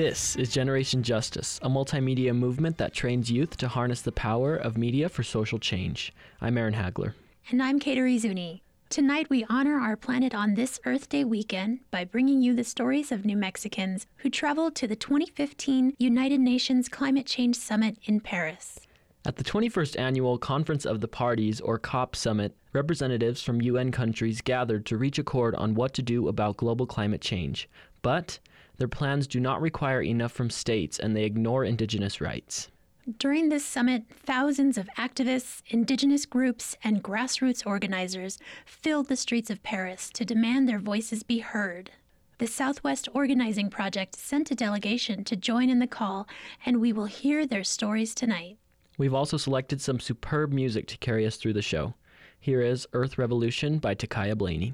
This is Generation Justice, a multimedia movement that trains youth to harness the power of media for social change. I'm Aaron Hagler. And I'm Kateri Zuni. Tonight, we honor our planet on this Earth Day weekend by bringing you the stories of New Mexicans who traveled to the 2015 United Nations Climate Change Summit in Paris. At the 21st Annual Conference of the Parties, or COP Summit, representatives from UN countries gathered to reach accord on what to do about global climate change. But their plans do not require enough from states and they ignore indigenous rights. During this summit, thousands of activists, indigenous groups, and grassroots organizers filled the streets of Paris to demand their voices be heard. The Southwest Organizing Project sent a delegation to join in the call, and we will hear their stories tonight. We've also selected some superb music to carry us through the show. Here is Earth Revolution by Ta'Kaiya Blaney.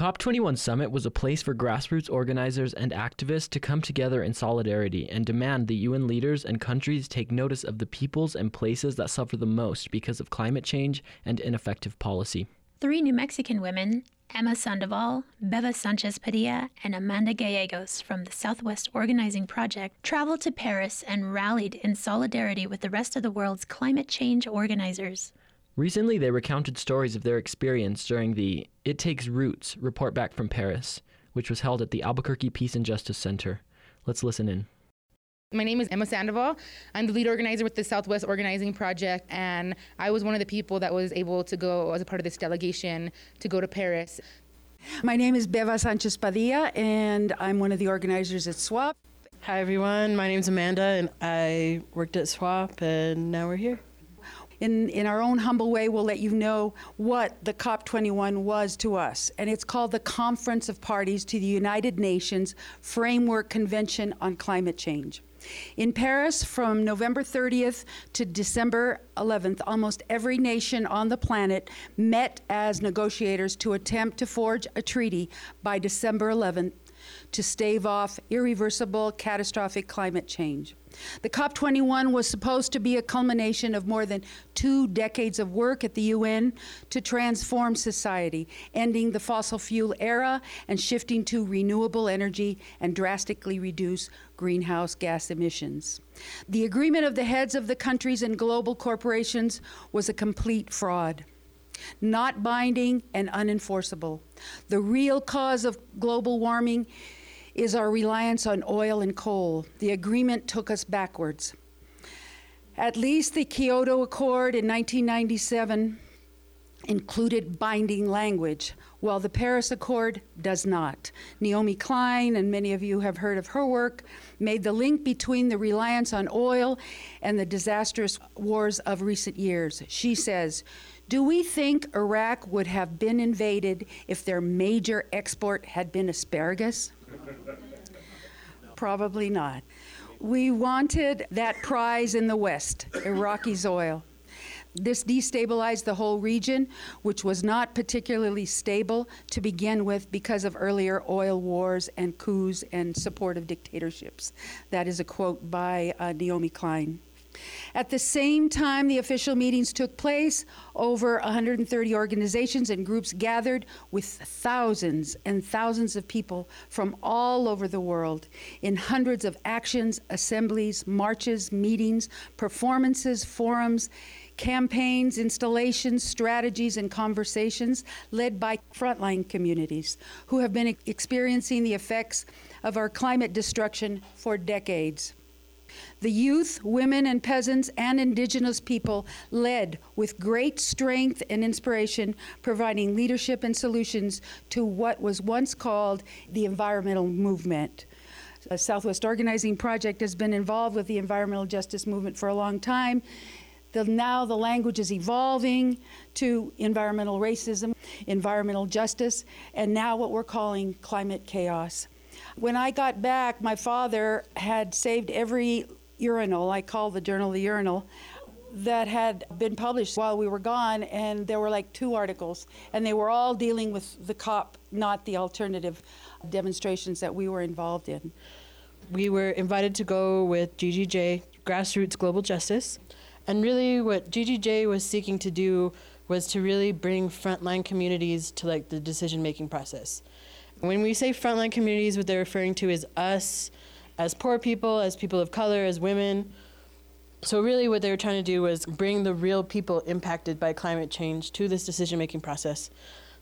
COP21 summit was a place for grassroots organizers and activists to come together in solidarity and demand the UN leaders and countries take notice of the peoples and places that suffer the most because of climate change and ineffective policy. Three New Mexican women, Emma Sandoval, Beva Sanchez Padilla, and Amanda Gallegos from the Southwest Organizing Project traveled to Paris and rallied in solidarity with the rest of the world's climate change organizers. Recently, they recounted stories of their experience during the It Takes Roots report back from Paris, which was held at the Albuquerque Peace and Justice Center. Let's listen in. My name is Emma Sandoval. I'm the lead organizer with the Southwest Organizing Project, and I was one of the people that was able to go as a part of this delegation to go to Paris. My name is Beva Sanchez Padilla, and I'm one of the organizers at SWOP. Hi, everyone. My name is Amanda, and I worked at SWOP, and now we're here in, in our own humble way, we'll let you know what the COP21 was to us. And it's called the Conference of Parties to the United Nations Framework Convention on Climate Change. In Paris, from November 30th to December 11th, almost every nation on the planet met as negotiators to attempt to forge a treaty by December 11th to stave off irreversible catastrophic climate change. The COP21 was supposed to be a culmination of more than two decades of work at the UN to transform society, ending the fossil fuel era and shifting to renewable energy and drastically reduce greenhouse gas emissions. The agreement of the heads of the countries and global corporations was a complete fraud not binding and unenforceable. The real cause of global warming is our reliance on oil and coal. The agreement took us backwards. At least the Kyoto Accord in 1997 included binding language, while the Paris Accord does not. Naomi Klein, and many of you have heard of her work, made the link between the reliance on oil and the disastrous wars of recent years. She says, do we think Iraq would have been invaded if their major export had been asparagus? Probably not. We wanted that prize in the West, Iraqi's oil. This destabilized the whole region, which was not particularly stable to begin with because of earlier oil wars and coups and support of dictatorships. That is a quote by uh, Naomi Klein. At the same time the official meetings took place, over 130 organizations and groups gathered with thousands and thousands of people from all over the world in hundreds of actions, assemblies, marches, meetings, performances, forums, campaigns, installations, strategies, and conversations led by frontline communities who have been experiencing the effects of our climate destruction for decades. The youth, women, and peasants and indigenous people led with great strength and inspiration, providing leadership and solutions to what was once called the environmental movement. Southwest Organizing Project has been involved with the environmental justice movement for a long time. The, now the language is evolving to environmental racism, environmental justice, and now what we're calling climate chaos. When I got back, my father had saved every urinal, I call the journal the urinal, that had been published while we were gone, and there were like two articles, and they were all dealing with the COP, not the alternative demonstrations that we were involved in. We were invited to go with GGJ, Grassroots Global Justice, and really what GGJ was seeking to do was to really bring frontline communities to like the decision making process. When we say frontline communities, what they're referring to is us as poor people, as people of color, as women. So, really, what they were trying to do was bring the real people impacted by climate change to this decision making process.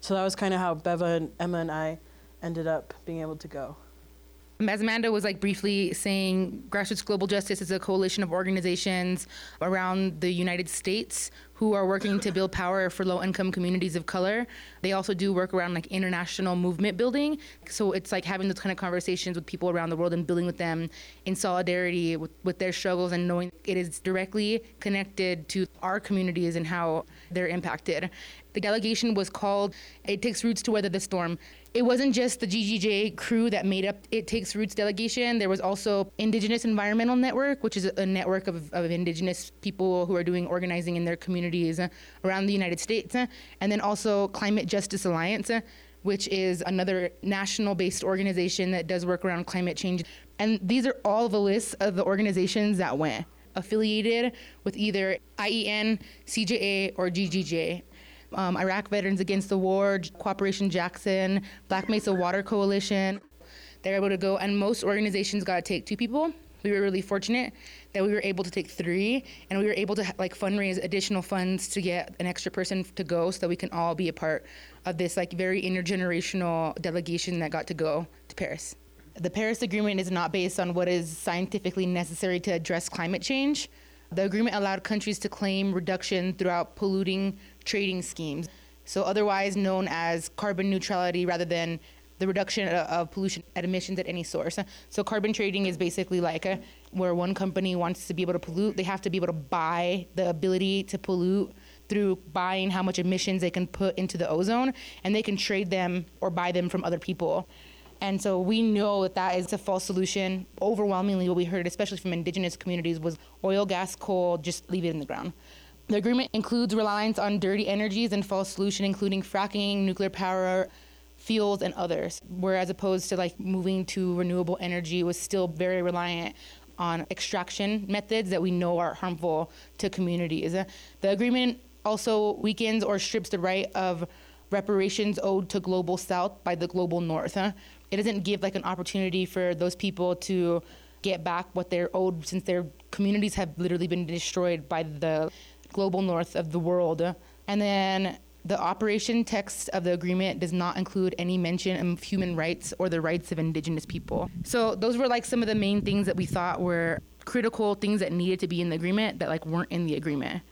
So, that was kind of how Beva and Emma and I ended up being able to go. As Amanda was like briefly saying, Grassroots Global Justice is a coalition of organizations around the United States who are working to build power for low income communities of color. They also do work around like international movement building. So it's like having those kind of conversations with people around the world and building with them in solidarity with, with their struggles and knowing it is directly connected to our communities and how they're impacted. The delegation was called It Takes Roots to Weather the Storm it wasn't just the GGJ crew that made up It Takes Roots delegation. There was also Indigenous Environmental Network, which is a network of, of Indigenous people who are doing organizing in their communities around the United States. And then also Climate Justice Alliance, which is another national based organization that does work around climate change. And these are all the lists of the organizations that went affiliated with either IEN, CJA, or GGJ um, Iraq Veterans Against the War, Cooperation Jackson, Black Mesa Water Coalition. They're able to go, and most organizations got to take two people. We were really fortunate that we were able to take three, and we were able to like fundraise additional funds to get an extra person to go, so that we can all be a part of this like very intergenerational delegation that got to go to Paris. The Paris Agreement is not based on what is scientifically necessary to address climate change. The agreement allowed countries to claim reduction throughout polluting trading schemes, so otherwise known as carbon neutrality rather than the reduction of pollution emissions at any source. So carbon trading is basically like a, where one company wants to be able to pollute, they have to be able to buy the ability to pollute through buying how much emissions they can put into the ozone, and they can trade them or buy them from other people. And so we know that that is a false solution. Overwhelmingly, what we heard, especially from indigenous communities, was oil, gas, coal, just leave it in the ground. The agreement includes reliance on dirty energies and false solution, including fracking, nuclear power, fuels, and others. Whereas opposed to like moving to renewable energy was still very reliant on extraction methods that we know are harmful to communities. The agreement also weakens or strips the right of reparations owed to global south by the global north. It doesn't give like an opportunity for those people to get back what they're owed since their communities have literally been destroyed by the global north of the world. And then the operation text of the agreement does not include any mention of human rights or the rights of indigenous people. So those were like some of the main things that we thought were critical things that needed to be in the agreement that like weren't in the agreement.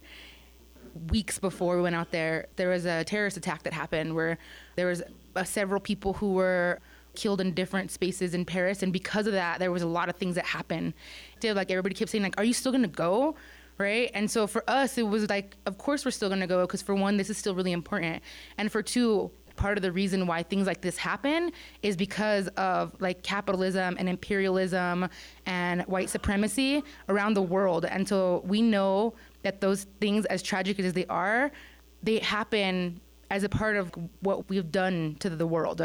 Weeks before we went out there, there was a terrorist attack that happened where there was uh, several people who were killed in different spaces in Paris, and because of that, there was a lot of things that happened. Like everybody kept saying, like, "Are you still gonna go?" Right? And so for us, it was like, of course we're still gonna go because for one, this is still really important, and for two, part of the reason why things like this happen is because of like capitalism and imperialism and white supremacy around the world. And so we know that those things, as tragic as they are, they happen as a part of what we've done to the world.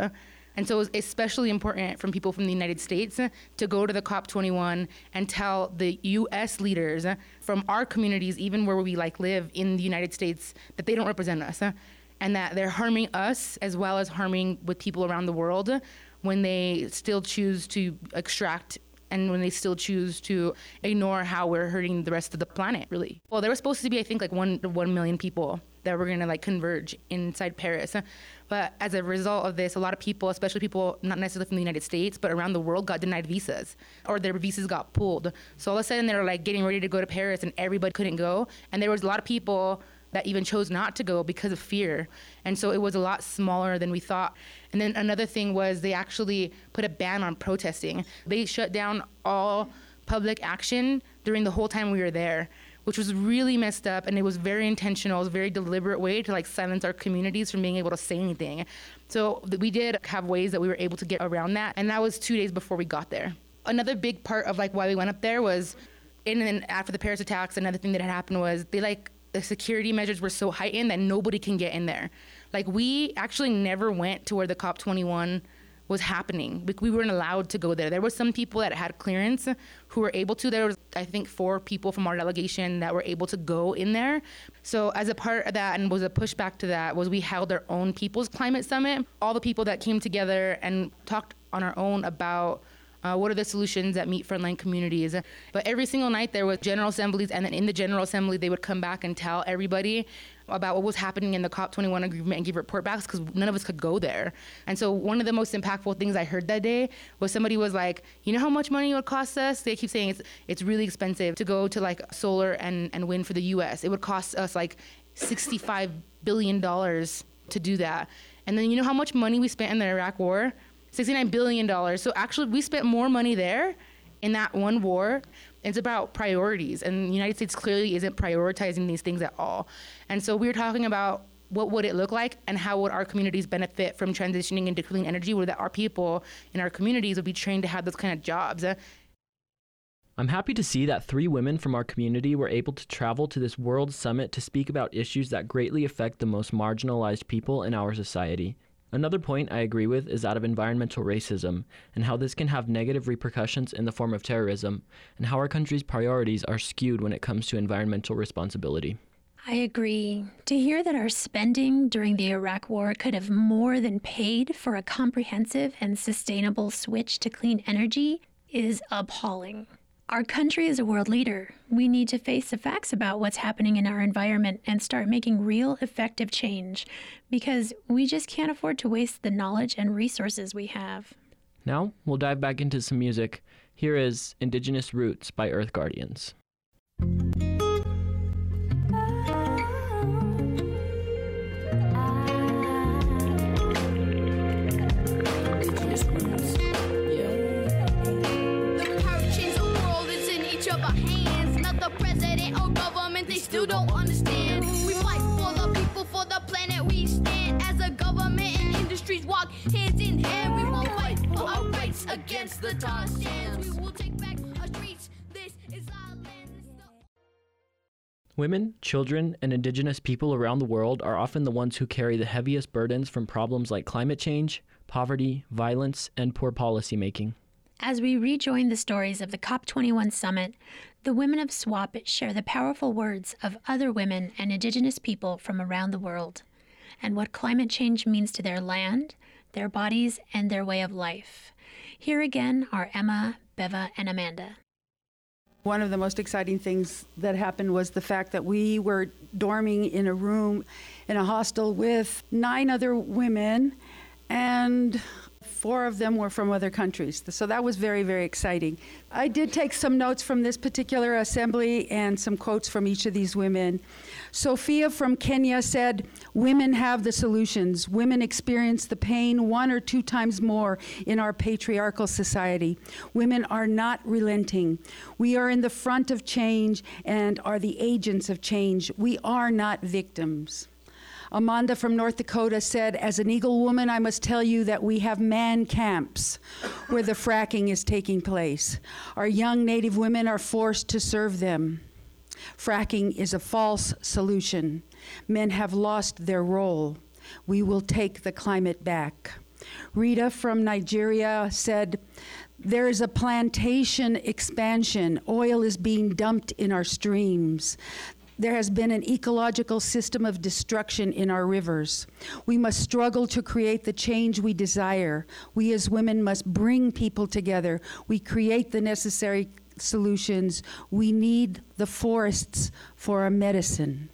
And so it was especially important from people from the United States to go to the COP21 and tell the US leaders from our communities, even where we like live in the United States, that they don't represent us and that they're harming us as well as harming with people around the world when they still choose to extract and when they still choose to ignore how we're hurting the rest of the planet really. Well there was supposed to be i think like one 1 million people that were going to like converge inside paris but as a result of this, a lot of people, especially people not necessarily from the United States, but around the world, got denied visas or their visas got pulled. So all of a sudden, they're like getting ready to go to Paris and everybody couldn't go. And there was a lot of people that even chose not to go because of fear. And so it was a lot smaller than we thought. And then another thing was they actually put a ban on protesting. They shut down all public action during the whole time we were there which was really messed up and it was very intentional. It was a very deliberate way to like silence our communities from being able to say anything. So we did have ways that we were able to get around that. And that was two days before we got there. Another big part of like why we went up there was in and after the Paris attacks, another thing that had happened was they like the security measures were so heightened that nobody can get in there. Like we actually never went to where the COP21 was happening. We, we weren't allowed to go there. There were some people that had clearance who were able to. There was, I think, four people from our delegation that were able to go in there. So as a part of that, and was a pushback to that, was we held our own People's Climate Summit. All the people that came together and talked on our own about uh, what are the solutions that meet frontline communities? But every single night there was general assemblies, and then in the general assembly they would come back and tell everybody about what was happening in the COP21 agreement and give report backs because none of us could go there. And so one of the most impactful things I heard that day was somebody was like, you know how much money it would cost us? They keep saying it's it's really expensive to go to like solar and, and wind for the US. It would cost us like 65 billion dollars to do that. And then you know how much money we spent in the Iraq war? 69 billion dollars. So actually we spent more money there in that one war it's about priorities, and the United States clearly isn't prioritizing these things at all. And so we are talking about what would it look like and how would our communities benefit from transitioning into clean energy where that our people in our communities would be trained to have those kind of jobs uh, i'm happy to see that three women from our community were able to travel to this world summit to speak about issues that greatly affect the most marginalized people in our society Another point I agree with is that of environmental racism and how this can have negative repercussions in the form of terrorism, and how our country's priorities are skewed when it comes to environmental responsibility. I agree. To hear that our spending during the Iraq War could have more than paid for a comprehensive and sustainable switch to clean energy is appalling. Our country is a world leader. We need to face the facts about what's happening in our environment and start making real effective change because we just can't afford to waste the knowledge and resources we have. Now, we'll dive back into some music. Here is Indigenous Roots by Earth Guardians. Still don't understand. We fight for the people, for the planet we stand. As a government and industries walk in hand, we will fight for our rights against the. We will take back our streets. This is our land. Women, children, and indigenous people around the world are often the ones who carry the heaviest burdens from problems like climate change, poverty, violence, and poor policymaking. As we rejoin the stories of the COP21 summit, the women of SWOP share the powerful words of other women and Indigenous people from around the world, and what climate change means to their land, their bodies, and their way of life. Here again are Emma, Beva, and Amanda. One of the most exciting things that happened was the fact that we were dorming in a room in a hostel with nine other women and Four of them were from other countries. So that was very, very exciting. I did take some notes from this particular assembly and some quotes from each of these women. Sophia from Kenya said, Women have the solutions. Women experience the pain one or two times more in our patriarchal society. Women are not relenting. We are in the front of change and are the agents of change. We are not victims. Amanda from North Dakota said, As an Eagle woman, I must tell you that we have man camps where the fracking is taking place. Our young Native women are forced to serve them. Fracking is a false solution. Men have lost their role. We will take the climate back. Rita from Nigeria said, there is a plantation expansion. Oil is being dumped in our streams. There has been an ecological system of destruction in our rivers. We must struggle to create the change we desire. We as women must bring people together. We create the necessary solutions. We need the forests for our medicine.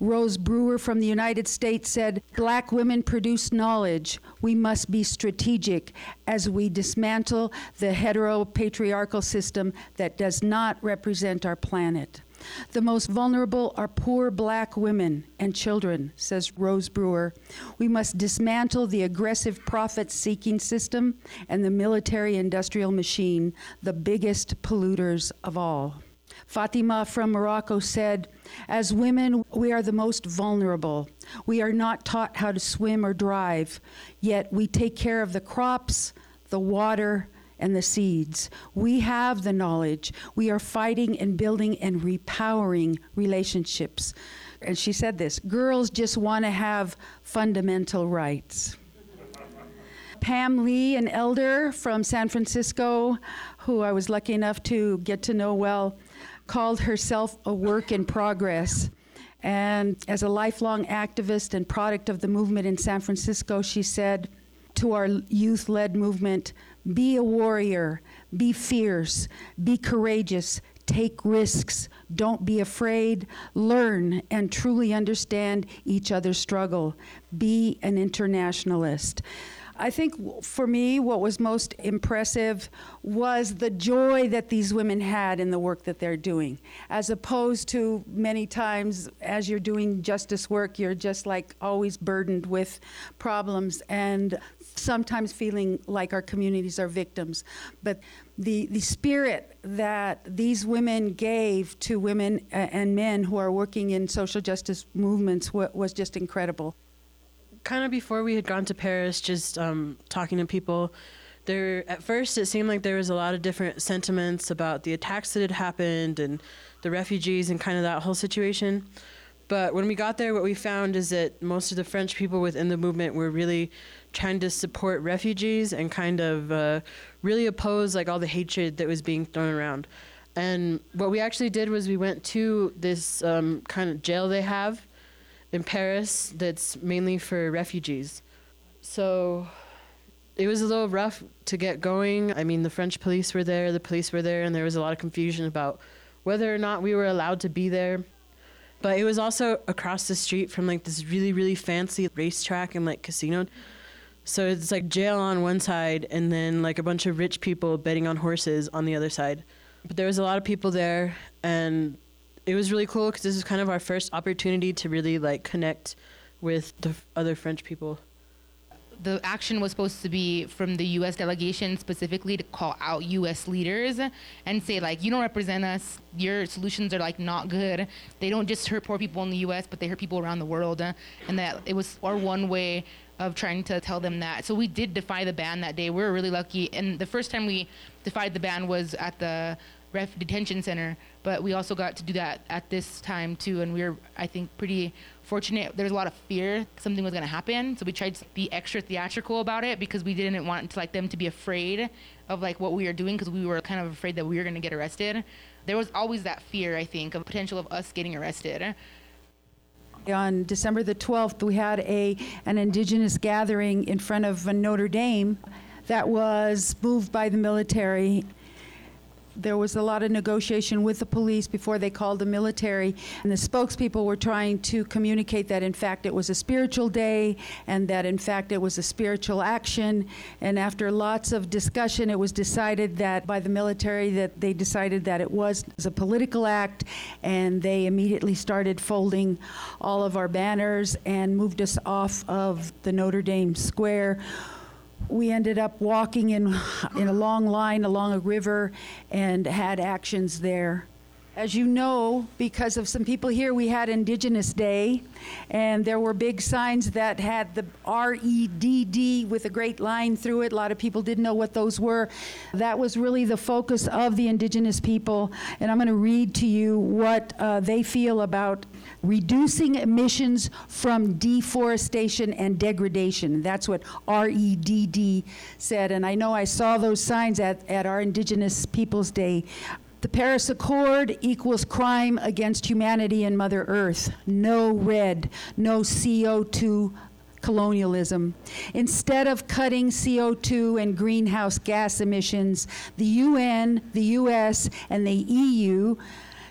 Rose Brewer from the United States said, Black women produce knowledge. We must be strategic as we dismantle the heteropatriarchal system that does not represent our planet. The most vulnerable are poor black women and children, says Rose Brewer. We must dismantle the aggressive profit seeking system and the military industrial machine, the biggest polluters of all. Fatima from Morocco said, As women, we are the most vulnerable. We are not taught how to swim or drive, yet we take care of the crops, the water, and the seeds. We have the knowledge. We are fighting and building and repowering relationships. And she said this girls just want to have fundamental rights. Pam Lee, an elder from San Francisco, who I was lucky enough to get to know well, called herself a work in progress. And as a lifelong activist and product of the movement in San Francisco, she said to our youth led movement be a warrior, be fierce, be courageous, take risks, don't be afraid, learn and truly understand each other's struggle, be an internationalist. I think for me, what was most impressive was the joy that these women had in the work that they're doing, as opposed to many times as you're doing justice work, you're just like always burdened with problems and sometimes feeling like our communities are victims. But the, the spirit that these women gave to women and men who are working in social justice movements was just incredible kind of before we had gone to Paris, just um, talking to people, there at first it seemed like there was a lot of different sentiments about the attacks that had happened and the refugees and kind of that whole situation. But when we got there, what we found is that most of the French people within the movement were really trying to support refugees and kind of uh, really oppose like all the hatred that was being thrown around. And what we actually did was we went to this um, kind of jail they have in Paris that's mainly for refugees. So it was a little rough to get going. I mean, the French police were there, the police were there, and there was a lot of confusion about whether or not we were allowed to be there. But it was also across the street from like this really, really fancy racetrack and like casino. So it's like jail on one side and then like a bunch of rich people betting on horses on the other side. But there was a lot of people there and it was really cool because this is kind of our first opportunity to really like connect with the f- other French people. The action was supposed to be from the U.S. delegation specifically to call out U.S. leaders and say like, you don't represent us. Your solutions are like not good. They don't just hurt poor people in the U.S., but they hurt people around the world. And that it was our one way of trying to tell them that. So we did defy the ban that day. We were really lucky. And the first time we defied the ban was at the ref detention center but we also got to do that at this time too and we were i think pretty fortunate. There was a lot of fear something was going to happen so we tried to be extra theatrical about it because we didn't want to like them to be afraid of like what we were doing because we were kind of afraid that we were going to get arrested. There was always that fear i think of potential of us getting arrested. On December the 12th, we had a an indigenous gathering in front of Notre Dame that was moved by the military there was a lot of negotiation with the police before they called the military, and the spokespeople were trying to communicate that in fact it was a spiritual day and that in fact it was a spiritual action. And after lots of discussion, it was decided that by the military that they decided that it was a political act, and they immediately started folding all of our banners and moved us off of the Notre Dame Square we ended up walking in, in a long line along a river and had actions there. As you know, because of some people here, we had Indigenous Day, and there were big signs that had the R E D D with a great line through it. A lot of people didn't know what those were. That was really the focus of the Indigenous people, and I'm going to read to you what uh, they feel about reducing emissions from deforestation and degradation. That's what REDD said. And I know I saw those signs at, at our Indigenous Peoples Day. The Paris Accord equals crime against humanity and Mother Earth. No REDD, no CO2 colonialism. Instead of cutting CO2 and greenhouse gas emissions, the UN, the US, and the EU,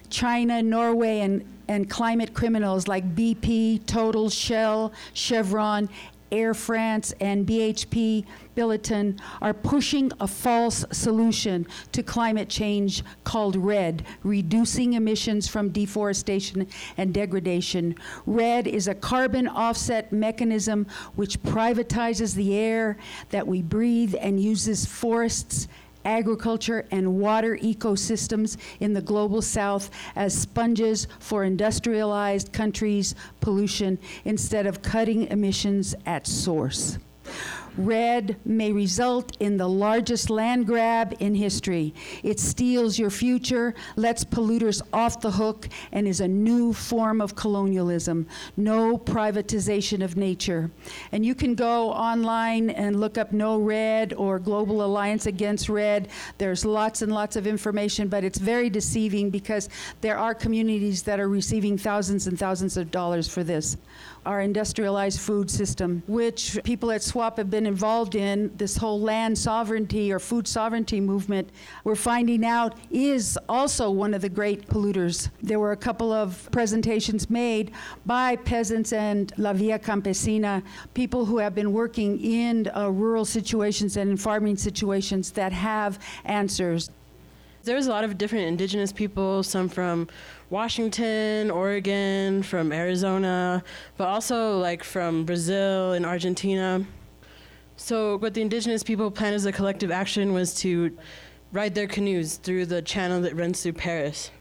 China, Norway, and and climate criminals like BP, Total, Shell, Chevron, Air France, and BHP Billiton are pushing a false solution to climate change called REDD, reducing emissions from deforestation and degradation. REDD is a carbon offset mechanism which privatizes the air that we breathe and uses forests agriculture, and water ecosystems in the global south as sponges for industrialized countries' pollution instead of cutting emissions at source. REDD may result in the largest land grab in history. It steals your future, lets polluters off the hook, and is a new form of colonialism. No privatization of nature. And you can go online and look up No REDD or Global Alliance Against REDD. There's lots and lots of information, but it's very deceiving because there are communities that are receiving thousands and thousands of dollars for this our industrialized food system, which people at SWOP have been involved in, this whole land sovereignty or food sovereignty movement, we're finding out is also one of the great polluters. There were a couple of presentations made by peasants and La Via Campesina, people who have been working in uh, rural situations and in farming situations that have answers. There's a lot of different indigenous people, some from Washington, Oregon, from Arizona, but also like from Brazil and Argentina. So, what the indigenous people planned as a collective action was to ride their canoes through the channel that runs through Paris.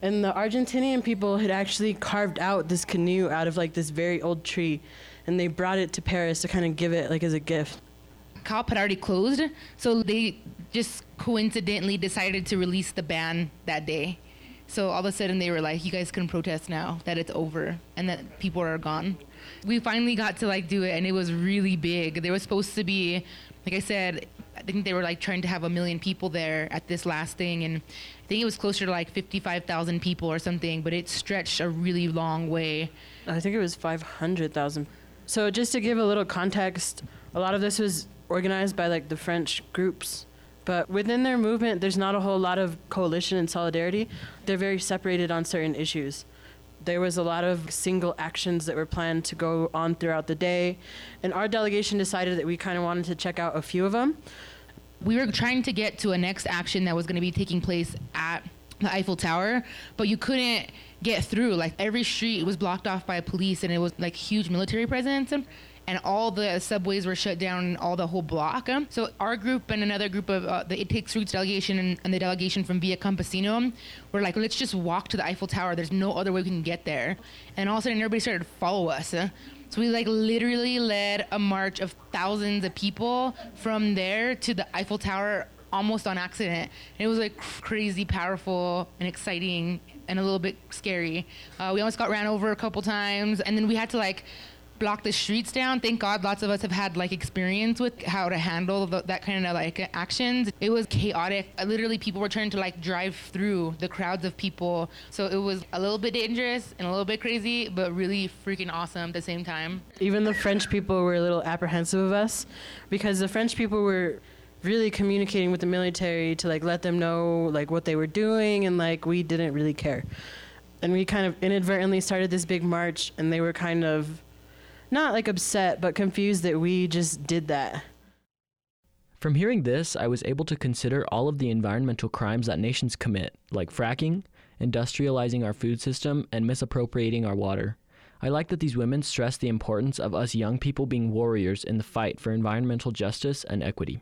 And the Argentinian people had actually carved out this canoe out of like this very old tree, and they brought it to Paris to kind of give it like as a gift. COP had already closed, so they just coincidentally decided to release the ban that day. So all of a sudden they were like, "You guys can protest now that it's over and that people are gone." We finally got to like do it, and it was really big. There was supposed to be, like I said, I think they were like trying to have a million people there at this last thing, and I think it was closer to like 55,000 people or something. But it stretched a really long way. I think it was 500,000. So just to give a little context, a lot of this was organized by like the French groups. But within their movement, there's not a whole lot of coalition and solidarity. They're very separated on certain issues. There was a lot of single actions that were planned to go on throughout the day. And our delegation decided that we kind of wanted to check out a few of them. We were trying to get to a next action that was going to be taking place at the Eiffel Tower, but you couldn't get through. Like every street was blocked off by police, and it was like huge military presence and all the subways were shut down, and all the whole block. So our group and another group of uh, the It Takes Roots delegation and, and, the delegation from Via Campesina were like, let's just walk to the Eiffel Tower. There's no other way we can get there. And all of a sudden, everybody started to follow us. So we like literally led a march of thousands of people from there to the Eiffel Tower almost on accident. And it was like crazy powerful and exciting and a little bit scary. Uh, we almost got ran over a couple times, and then we had to like block the streets down. Thank God lots of us have had like experience with how to handle the, that kind of like actions. It was chaotic. Uh, literally, people were trying to like drive through the crowds of people. So it was a little bit dangerous and a little bit crazy, but really freaking awesome at the same time. Even the French people were a little apprehensive of us because the French people were really communicating with the military to like let them know like what they were doing and like we didn't really care and we kind of inadvertently started this big march and they were kind of not like upset, but confused that we just did that. From hearing this, I was able to consider all of the environmental crimes that nations commit, like fracking, industrializing our food system, and misappropriating our water. I like that these women stress the importance of us young people being warriors in the fight for environmental justice and equity.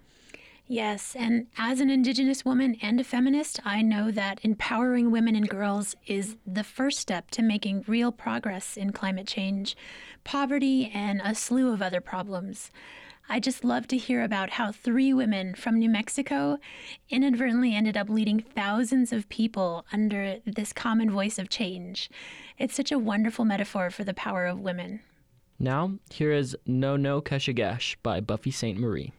Yes, and as an Indigenous woman and a feminist, I know that empowering women and girls is the first step to making real progress in climate change, poverty, and a slew of other problems. I just love to hear about how three women from New Mexico inadvertently ended up leading thousands of people under this common voice of change. It's such a wonderful metaphor for the power of women. Now, here is No No Keshagesh by Buffy Sainte-Marie.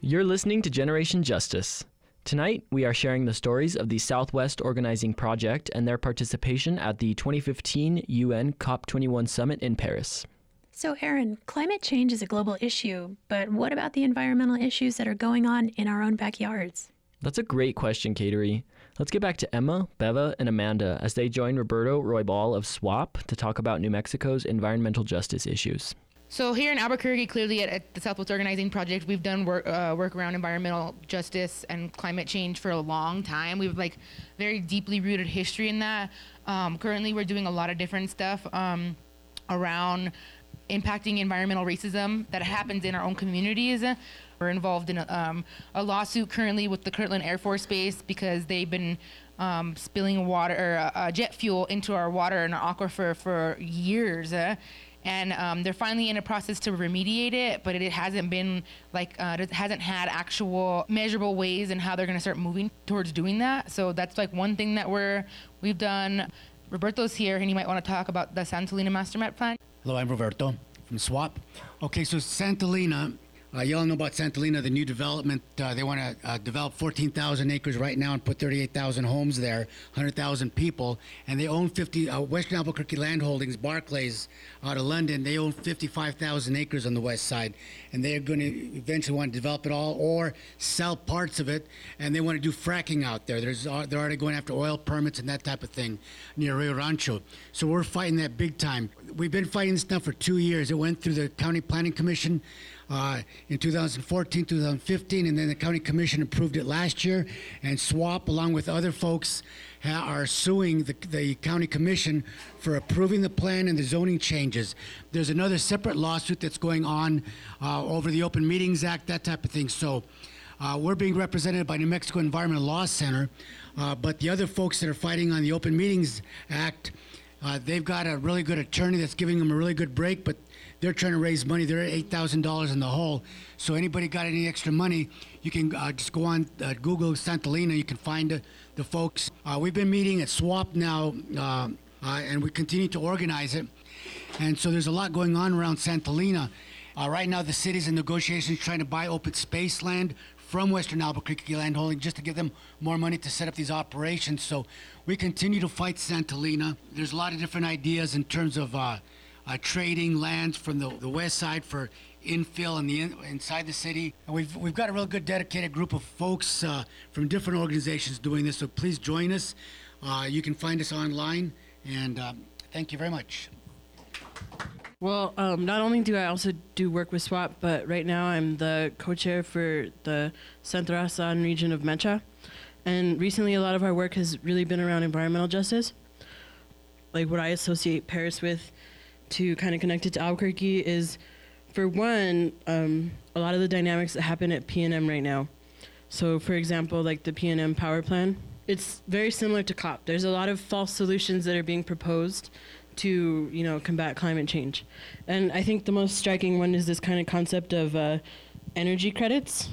You're listening to Generation Justice. Tonight, we are sharing the stories of the Southwest Organizing Project and their participation at the 2015 UN COP21 summit in Paris. So, Aaron, climate change is a global issue, but what about the environmental issues that are going on in our own backyards? That's a great question, Kateri. Let's get back to Emma, Beva, and Amanda as they join Roberto Roybal of SWOP to talk about New Mexico's environmental justice issues. So here in Albuquerque, clearly at, at the Southwest Organizing Project, we've done work uh, work around environmental justice and climate change for a long time. We've like very deeply rooted history in that. Um, currently, we're doing a lot of different stuff um, around impacting environmental racism that happens in our own communities. We're involved in a, um, a lawsuit currently with the Kirtland Air Force Base because they've been um, spilling water or uh, jet fuel into our water and our aquifer for years. Uh, and um, they're finally in a process to remediate it, but it hasn't been like uh, it hasn't had actual measurable ways in how they're going to start moving towards doing that. So that's like one thing that we're we've done. Roberto's here, and he might want to talk about the Santolina Master Met Plan. Hello, I'm Roberto from SWOP. Okay, so Santolina uh, know about Santolina, the new development. Uh, they want to uh, develop 14,000 acres right now and put 38,000 homes there, 100,000 people. And they own 50, uh, Western Albuquerque Land Holdings, Barclays out of London, they own 55,000 acres on the west side. And they're going to eventually want to develop it all or sell parts of it. And they want to do fracking out there. There's, uh, they're already going after oil permits and that type of thing near Rio Rancho. So we're fighting that big time. We've been fighting this now for two years. It went through the County Planning Commission uh, in 2014, 2015, and then the county commission approved it last year. And SWOP, along with other folks, ha- are suing the, the county commission for approving the plan and the zoning changes. There's another separate lawsuit that's going on uh, over the Open Meetings Act, that type of thing. So. Uh, we're being represented by New Mexico Environmental Law Center, uh, but the other folks that are fighting on the Open Meetings Act, uh, they've got a really good attorney that's giving them a really good break, but they're trying to raise money. They're at eight thousand dollars in the hole. So anybody got any extra money, you can uh, just go on uh, Google Santolina. You can find the, the folks. Uh, we've been meeting at SWOP now, uh, uh, and we continue to organize it. And so there's a lot going on around Santolina. Uh, right now, the city's in negotiations trying to buy open space land from Western Albuquerque Land Holding just to give them more money to set up these operations. So we continue to fight Santolina. There's a lot of different ideas in terms of uh, uh, trading lands from the, the west side for infill in the in, inside the city. And we've, we've got a real good dedicated group of folks uh, from different organizations doing this. So please join us. Uh, you can find us online. And um, thank you very much. Well, um, not only do I also do work with SWOP, but right now I'm the co-chair for the Centro Asan region of Mecha. And recently a lot of our work has really been around environmental justice. Like what I associate Paris with to kind of connect it to Albuquerque is, for one, um, a lot of the dynamics that happen at PNM right now. So, for example, like the PNM power plan, it's very similar to COP. There's a lot of false solutions that are being proposed to, you know, combat climate change. And I think the most striking one is this kind of concept of uh, energy credits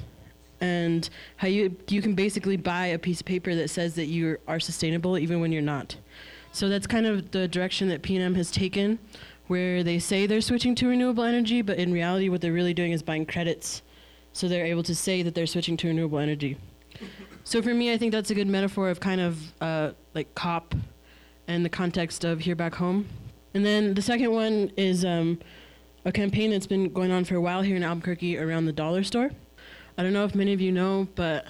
and how you you can basically buy a piece of paper that says that you are sustainable even when you're not. So that's kind of the direction that PNM has taken where they say they're switching to renewable energy, but in reality, what they're really doing is buying credits. So they're able to say that they're switching to renewable energy. So for me, I think that's a good metaphor of kind of uh, like COP and the context of here back home. And then the second one is um, a campaign that's been going on for a while here in Albuquerque around the dollar store. I don't know if many of you know, but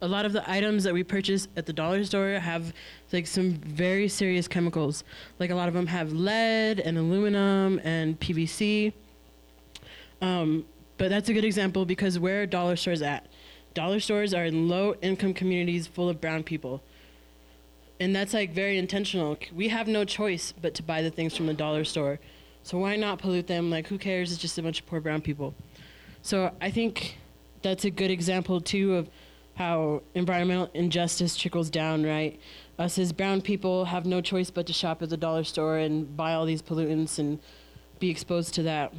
a lot of the items that we purchase at the dollar store have like some very serious chemicals. Like a lot of them have lead and aluminum and PVC. Um, but that's a good example because where are dollar stores at? Dollar stores are in low income communities full of brown people. And that's like very intentional. We have no choice but to buy the things from the dollar store. So why not pollute them? Like, who cares? It's just a bunch of poor brown people. So I think that's a good example, too, of how environmental injustice trickles down, right? Us as brown people have no choice but to shop at the dollar store and buy all these pollutants and be exposed to that.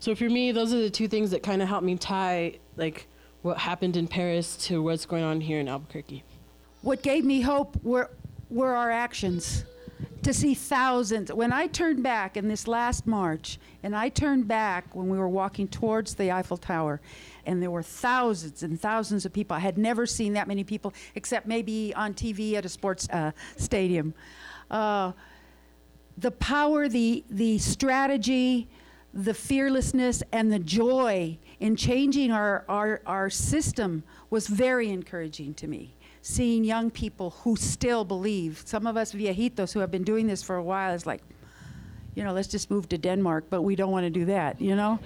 So for me, those are the two things that kind of help me tie like what happened in Paris to what's going on here in Albuquerque. What gave me hope were, were our actions. To see thousands. When I turned back in this last March, and I turned back when we were walking towards the Eiffel Tower, and there were thousands and thousands of people. I had never seen that many people, except maybe on TV at a sports uh, stadium. Uh, the power, the, the strategy, the fearlessness and the joy in changing our, our, our system was very encouraging to me. Seeing young people who still believe, some of us viejitos who have been doing this for a while, is like, you know, let's just move to Denmark, but we don't want to do that, you know?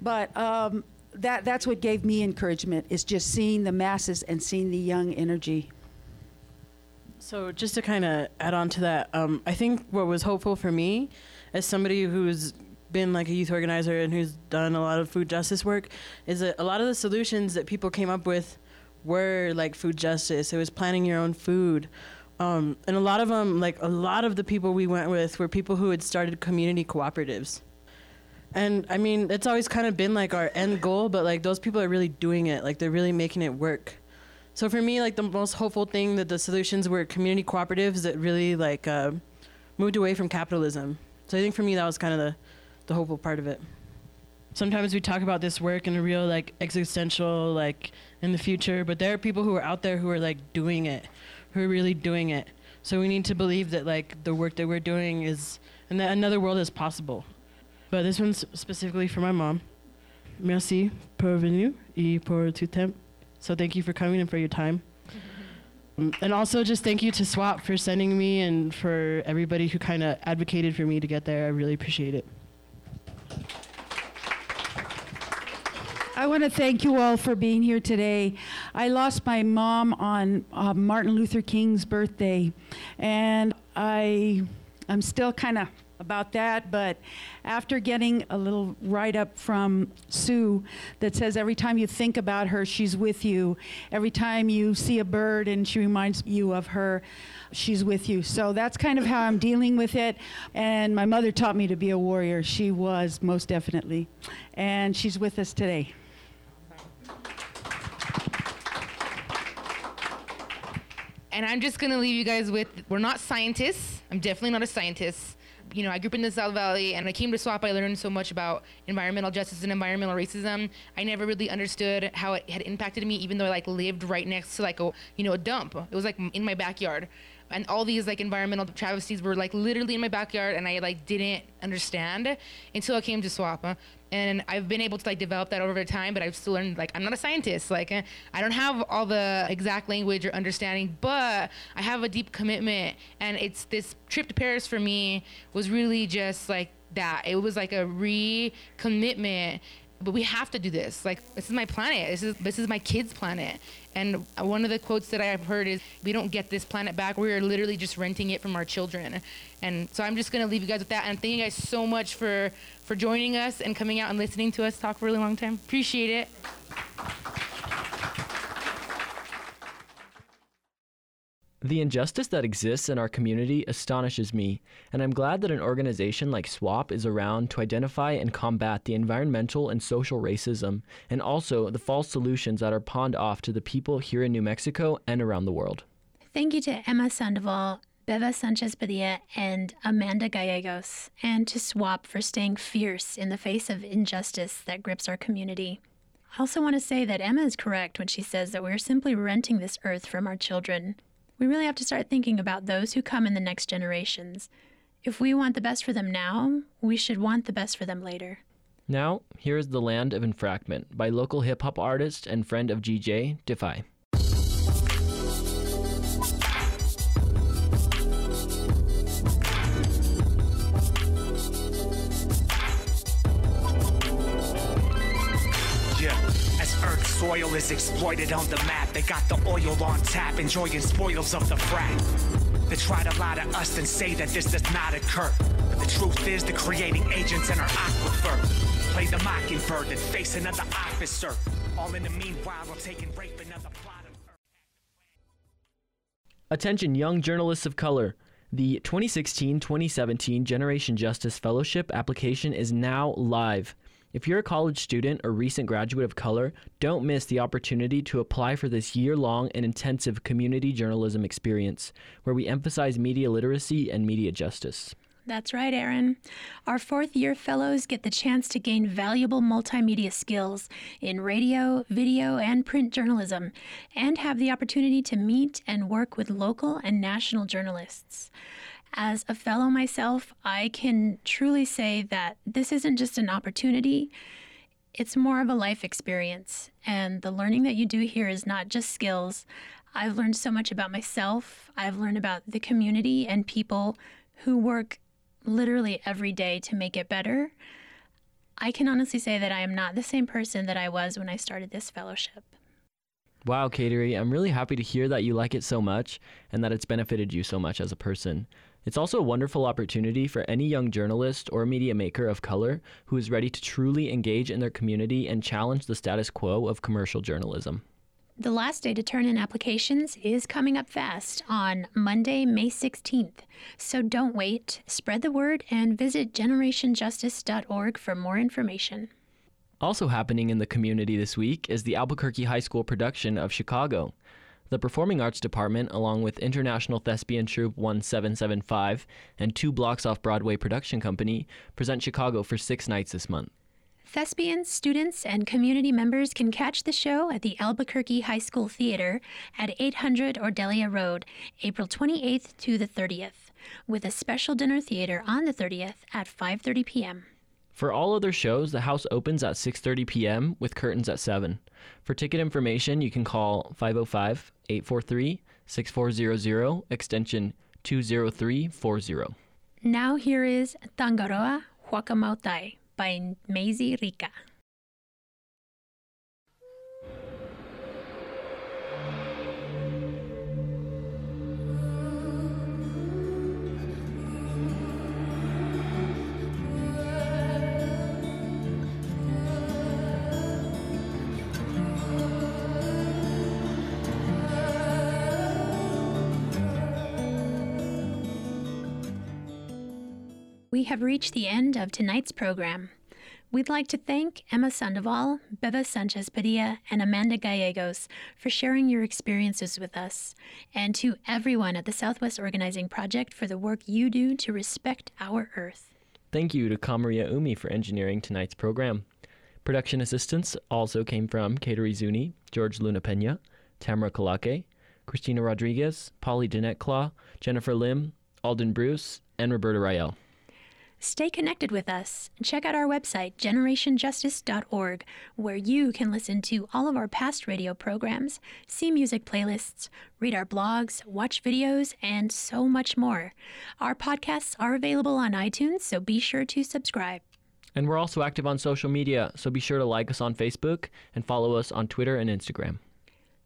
But um, that, that's what gave me encouragement, is just seeing the masses and seeing the young energy. So just to kind of add on to that, um, I think what was hopeful for me, as somebody who's been like a youth organizer and who's done a lot of food justice work, is that a lot of the solutions that people came up with were like food justice. It was planning your own food. Um, and a lot of them, like a lot of the people we went with, were people who had started community cooperatives. And I mean, it's always kind of been like our end goal, but like those people are really doing it. Like they're really making it work. So for me, like the most hopeful thing that the solutions were community cooperatives that really like uh, moved away from capitalism. So I think for me that was kind of the, the hopeful part of it. Sometimes we talk about this work in a real like existential like in the future, but there are people who are out there who are like doing it, who are really doing it. So we need to believe that like the work that we're doing is and that another world is possible. But this one's specifically for my mom. Merci pour venir et pour tout temps. So thank you for coming and for your time. Um, and also just thank you to SWOP for sending me and for everybody who kind of advocated for me to get there. I really appreciate it. I want to thank you all for being here today. I lost my mom on uh, Martin Luther King's birthday, and I, I'm still kind of about that, but after getting a little write up from Sue that says every time you think about her, she's with you. Every time you see a bird and she reminds you of her, she's with you. So that's kind of how I'm dealing with it. And my mother taught me to be a warrior. She was, most definitely. And she's with us today. And I'm just gonna leave you guys with we're not scientists. I'm definitely not a scientist. You know, I grew up in the South Valley and I came to SWOP. I learned so much about environmental justice and environmental racism. I never really understood how it had impacted me, even though I like lived right next to like a you know a dump. It was like in my backyard and all these like environmental travesties were like literally in my backyard and i like didn't understand until i came to SWOP and i've been able to like develop that over time but i've still learned like i'm not a scientist. Like i don't have all the exact language or understanding but i have a deep commitment. And it's this trip to paris for me was really just like that. It was like a recommitment but we have to do this. Like this is my planet. This is this is my kids' planet. And one of the quotes that I've heard is, "We don't get this planet back. We are literally just renting it from our children." And so I'm just gonna leave you guys with that. And thank you guys so much for for joining us and coming out and listening to us talk for a really long time. Appreciate it. The injustice that exists in our community astonishes me, and I'm glad that an organization like SWOP is around to identify and combat the environmental and social racism, and also the false solutions that are pawned off to the people here in New Mexico and around the world. Thank you to Emma Sandoval, Beva Sanchez Padilla, and Amanda Gallegos, and to SWOP for staying fierce in the face of injustice that grips our community. I also want to say that Emma is correct when she says that we're simply renting this earth from our children. We really have to start thinking about those who come in the next generations. If we want the best for them now, we should want the best for them later. Now, here is The Land of Infractment by local hip hop artist and friend of GJ, Defy. Soil is exploited on the map, they got the oil on tap, enjoying spoils of the frack. They try to lie to us and say that this does not occur. But the truth is, the creating agents in our aquifer play the mockingbird and face another officer. All in the meanwhile, while taking rape another plot of Attention, young journalists of color. The 2016 2017 Generation Justice Fellowship application is now live. If you're a college student or recent graduate of color, don't miss the opportunity to apply for this year long and intensive community journalism experience, where we emphasize media literacy and media justice. That's right, Aaron. Our fourth year fellows get the chance to gain valuable multimedia skills in radio, video, and print journalism, and have the opportunity to meet and work with local and national journalists. As a fellow myself, I can truly say that this isn't just an opportunity, it's more of a life experience. And the learning that you do here is not just skills. I've learned so much about myself, I've learned about the community and people who work literally every day to make it better. I can honestly say that I am not the same person that I was when I started this fellowship. Wow, Kateri, I'm really happy to hear that you like it so much and that it's benefited you so much as a person. It's also a wonderful opportunity for any young journalist or media maker of color who is ready to truly engage in their community and challenge the status quo of commercial journalism. The last day to turn in applications is coming up fast on Monday, May 16th. So don't wait, spread the word, and visit generationjustice.org for more information. Also happening in the community this week is the Albuquerque High School production of Chicago. The Performing Arts Department, along with International Thespian Troupe 1775 and Two Blocks Off Broadway Production Company, present Chicago for six nights this month. Thespians, students, and community members can catch the show at the Albuquerque High School Theater at 800 Odelia Road, April 28th to the 30th, with a special dinner theater on the 30th at 5:30 p.m. For all other shows, the house opens at 6:30 p.m. with curtains at 7. For ticket information, you can call oh 505-843-6400 extension 20340. Now here is Tangaroa Whakamautai by Maisey Rika. We have reached the end of tonight's program. We'd like to thank Emma Sandoval, Beva Sanchez Padilla, and Amanda Gallegos for sharing your experiences with us, and to everyone at the Southwest Organizing Project for the work you do to respect our Earth. Thank you to Kamaria Umi for engineering tonight's program. Production assistance also came from Kateri Zuni, George Luna Pena, Tamara Kalake, Christina Rodriguez, Polly Danette Claw, Jennifer Lim, Alden Bruce, and Roberta Rael. Stay connected with us and check out our website, generationjustice.org, where you can listen to all of our past radio programs, see music playlists, read our blogs, watch videos, and so much more. Our podcasts are available on iTunes, so be sure to subscribe. And we're also active on social media, so be sure to like us on Facebook and follow us on Twitter and Instagram.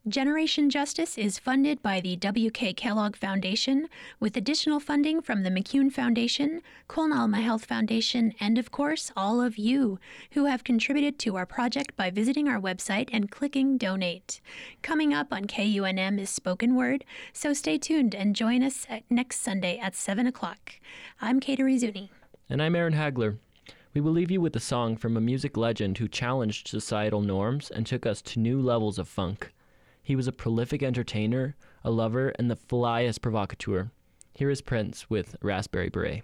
Generation Justice is funded by the W.K. Kellogg Foundation, with additional funding from the McCune Foundation, Con Alma Health Foundation, and of course, all of you who have contributed to our project by visiting our website and clicking Donate. Coming up on KUNM is Spoken Word, so stay tuned and join us next Sunday at 7 o'clock. I'm Kateri Zuni. And I'm Aaron Hagler. We will leave you with a song from a music legend who challenged societal norms and took us to new levels of funk. He was a prolific entertainer, a lover, and the flyest provocateur. Here is Prince with Raspberry Beret.